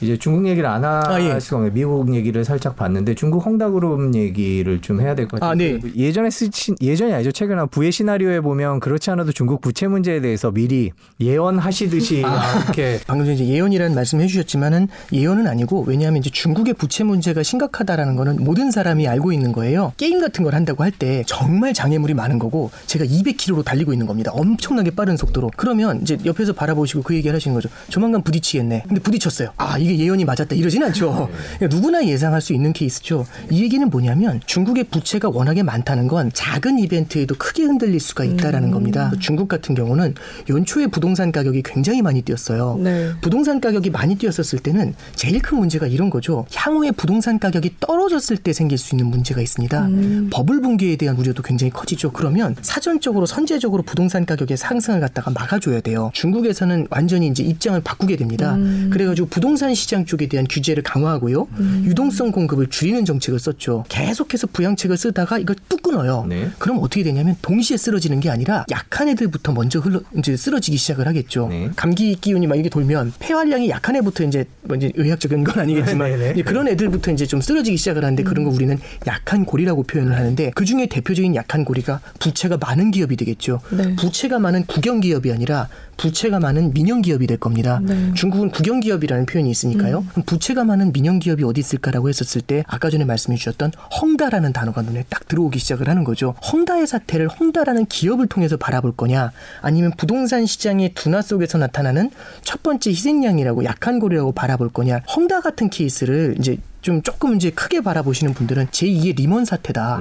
이제 중국 얘기를 안할 아, 예. 수가 없네요. 미국 얘기를 살짝 봤는데 중국 헝다그룹 얘기를 좀 해야 될 것 같아요. 아, 네. 예전에 쓰신 예전이 아니죠. 최근에 부의 시나리오에 보면 그렇지 않아도 중국 부채 문제에 대해서 미리 예언하시듯이 아. 이렇게 방금 전에 이제 예언이라는 말씀을 해주셨지만은 예언은 아니고 왜냐하면 이제 중국의 부채 문제가 심각하다라는 거는 모든 사람이 알고 있는 거예요. 게임 같은 걸 한다고 할 때 정말 장애물이 많은 거고 제가 200km로 달리고 있는 겁니다. 엄청나게 빠른 속도로. 그러면 이제 옆에서 바라보시고 그 얘기를 하시는 거죠. 조만간 부딪히겠네. 근데 부딪혔어요. 아 이게 예언이 맞았다 이러진 않죠. 그러니까 누구나 예상할 수 있는 케이스죠. 이 얘기는 뭐냐면 중국의 부채가 워낙에 많다는 건 작은 이벤트에도 크게 흔들릴 수가 있다라는 겁니다. 중국 같은 경우는 연초에 부동산 가격이 굉장히 많이 뛰었어요. 네. 부동산 가격이 많이 뛰었었을 때는 제일 큰 문제가 이런 거죠. 향후에 부동산 가격이 떨어졌을 때 생길 수 있는 문제가 있습니다. 버블 붕괴에 대한 우려도 굉장히 커지죠. 그러면 사전적으로 선제적으로 부동산 가격의 상승을 갖다가 막아줘야 돼요. 중국에서는 완전히 이제 입장을 바꾸게 됩니다. 그래가지고 부동산 시장 쪽에 대한 규제를 강화하고요. 유동성 공급을 줄이는 정책을 썼죠. 계속해서 부양책을 쓰다가 이걸 뚝 끊어요. 네. 그럼 어떻게 되냐면 동시에 쓰러지는 게 아니라 약한 애들부터 먼저 흘러 이제 쓰러지기 시작을 하겠죠. 네. 감기 기운이 막 이게 돌면 폐활량이 약한 애부터 이제 뭐 이제 의학적인 건 아니겠지만 네네. 이제 그런 애들부터 이제 좀 쓰러지기 시작을 하는데 그런 거 우리는 약한 고리라고 표현을 하는데 그 중에 대표적인 약한 고리가 부채가 많은 기업이 되겠죠. 네. 부채가 많은 국영 기업이 아니라 부채가 많은 민영 기업이 될 겁니다. 네. 중국은 국영 기업이라는 표현이 있 으니까요. 그럼 부채가 많은 민영 기업이 어디 있을까라고 했었을 때 아까 전에 말씀해 주셨던 헝다라는 단어가 눈에 딱 들어오기 시작을 하는 거죠. 헝다의 사태를 헝다라는 기업을 통해서 바라볼 거냐 아니면 부동산 시장의 둔화 속에서 나타나는 첫 번째 희생양이라고 약한 고리라고 바라볼 거냐 헝다 같은 케이스를 이제 좀 조금 이제 크게 바라보시는 분들은 제2의 리먼 사태다라고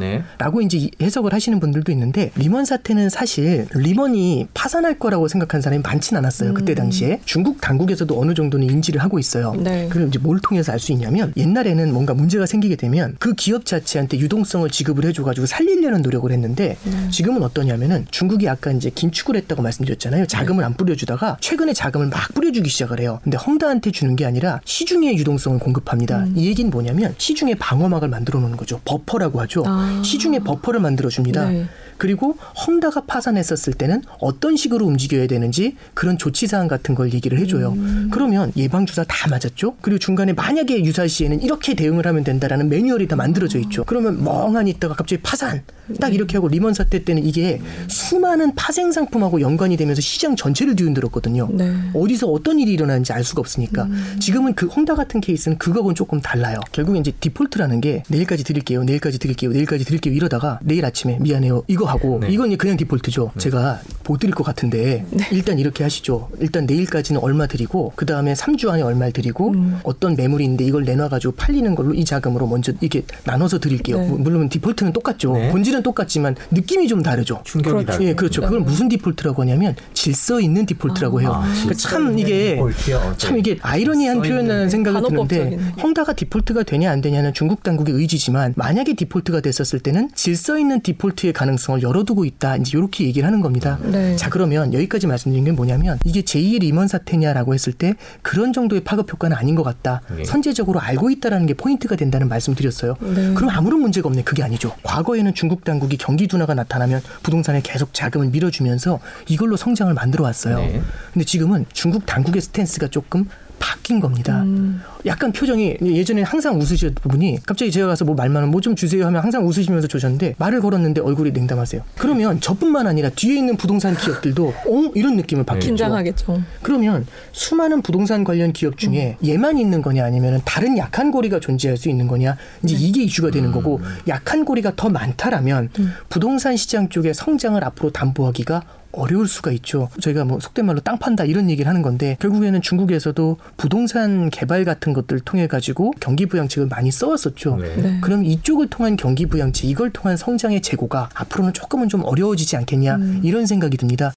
네. 이제 이- 해석을 하시는 분들도 있는데 리먼 사태는 사실 리먼이 파산할 거라고 생각한 사람이 많진 않았어요 그때 당시에 중국 당국에서도 어느 정도는 인지를 하고 있어요. 네. 그럼 이제 뭘 통해서 알 수 있냐면 옛날에는 뭔가 문제가 생기게 되면 그 기업 자체한테 유동성을 지급을 해줘가지고 살리려는 노력을 했는데 지금은 어떠냐면은 중국이 아까 이제 긴축을 했다고 말씀드렸잖아요. 자금을 안 뿌려주다가 최근에 자금을 막 뿌려주기 시작을 해요. 근데 헝다한테 주는 게 아니라 시중에 유동성을 공급합니다. 이 얘기는 뭐냐면 시중에 방어막을 만들어 놓는 거죠. 버퍼라고 하죠. 아. 시중에 버퍼를 만들어 줍니다. 네. 그리고 헝다가 파산했었을 때는 어떤 식으로 움직여야 되는지 그런 조치 사항 같은 걸 얘기를 해줘요. 그러면 예방 주사 다 맞았죠. 그리고 중간에 만약에 유사시에는 이렇게 대응을 하면 된다라는 매뉴얼이 다 만들어져 있죠. 그러면 멍하니 있다가 갑자기 파산 딱 이렇게 하고 리먼 사태 때는 이게 수많은 파생 상품하고 연관이 되면서 시장 전체를 뒤흔들었거든요. 네. 어디서 어떤 일이 일어나는지 알 수가 없으니까 지금은 그 헝다 같은 케이스는 그거하고는 조금 달라요. 결국에 이제 디폴트라는 게 내일까지 드릴게요, 내일까지 드릴게요, 내일까지 드릴게요 이러다가 내일 아침에 미안해요 이거 하고 네. 이건 그냥 디폴트죠. 제가 못 드릴 것 같은데 일단 이렇게 하시죠. 일단 내일까지는 얼마 드리고 그 다음에 3주 안에 얼마 드리고 어떤 매물이 있는데 이걸 내놔가지고 팔리는 걸로 이 자금으로 먼저 이렇게 나눠서 드릴게요. 네. 물론 디폴트는 똑같죠. 네. 본질은 똑같지만 느낌이 좀 다르죠. 충격이 그렇죠. 다르죠. 예, 그렇죠. 그걸 무슨 디폴트라고 하냐면 질서 있는 디폴트라고 해요. 아, 그러니까 참 이게 디폴트요? 참 이게 아이러니한 표현이라는 생각이 드는데. 헝다가 디폴트가 되냐 안 되냐는 중국 당국의 의지지만 만약에 디폴트가 됐었을 때는 질서 있는 디폴트의 가능성을 열어두고 있다. 이제 이렇게 얘기를 하는 겁니다. 네. 자 그러면 여기까지 말씀드린 게 뭐냐면 이게 제2의 리먼 사태냐라고 했을 때 그런 정도의 파급 효과는 아닌 것 같다. 네. 선제적으로 알고 있다라는 게 포인트가 된다는 말씀드렸어요. 네. 그럼 아무런 문제가 없네. 그게 아니죠. 과거에는 중국 당국이 경기 둔화가 나타나면 부동산에 계속 자금을 밀어주면서 이걸로 성장을 만들어 왔어요. 네. 근데 지금은 중국 당국의 스탠스가 조금 바뀐 겁니다. 음. 약간 표정이 예전에 항상 웃으셨던 분이 갑자기 제가 가서 뭐 말만 뭐 좀 주세요 하면 항상 웃으시면서 주셨는데 말을 걸었는데 얼굴이 냉담하세요. 그러면 저뿐만 아니라 뒤에 있는 부동산 기업들도 어 이런 느낌을 받겠죠. 긴장하겠죠. 그러면 수많은 부동산 관련 기업 중에 얘만 있는 거냐 아니면 다른 약한 고리가 존재할 수 있는 거냐 이제 이게 이슈가 되는 거고 약한 고리가 더 많다라면 부동산 시장 쪽의 성장을 앞으로 담보하기가 어려울 수가 있죠. 저희가 뭐 속된 말로 땅 판다 이런 얘기를 하는 건데 결국에는 중국에서도 부동산 개발 같은 것들을 통해 가지고 경기 부양책을 많이 써왔었죠. 네. 네. 그럼 이쪽을 통한 경기 부양책, 이걸 통한 성장의 재고가 앞으로는 조금은 좀 어려워지지 않겠냐 이런 생각이 듭니다.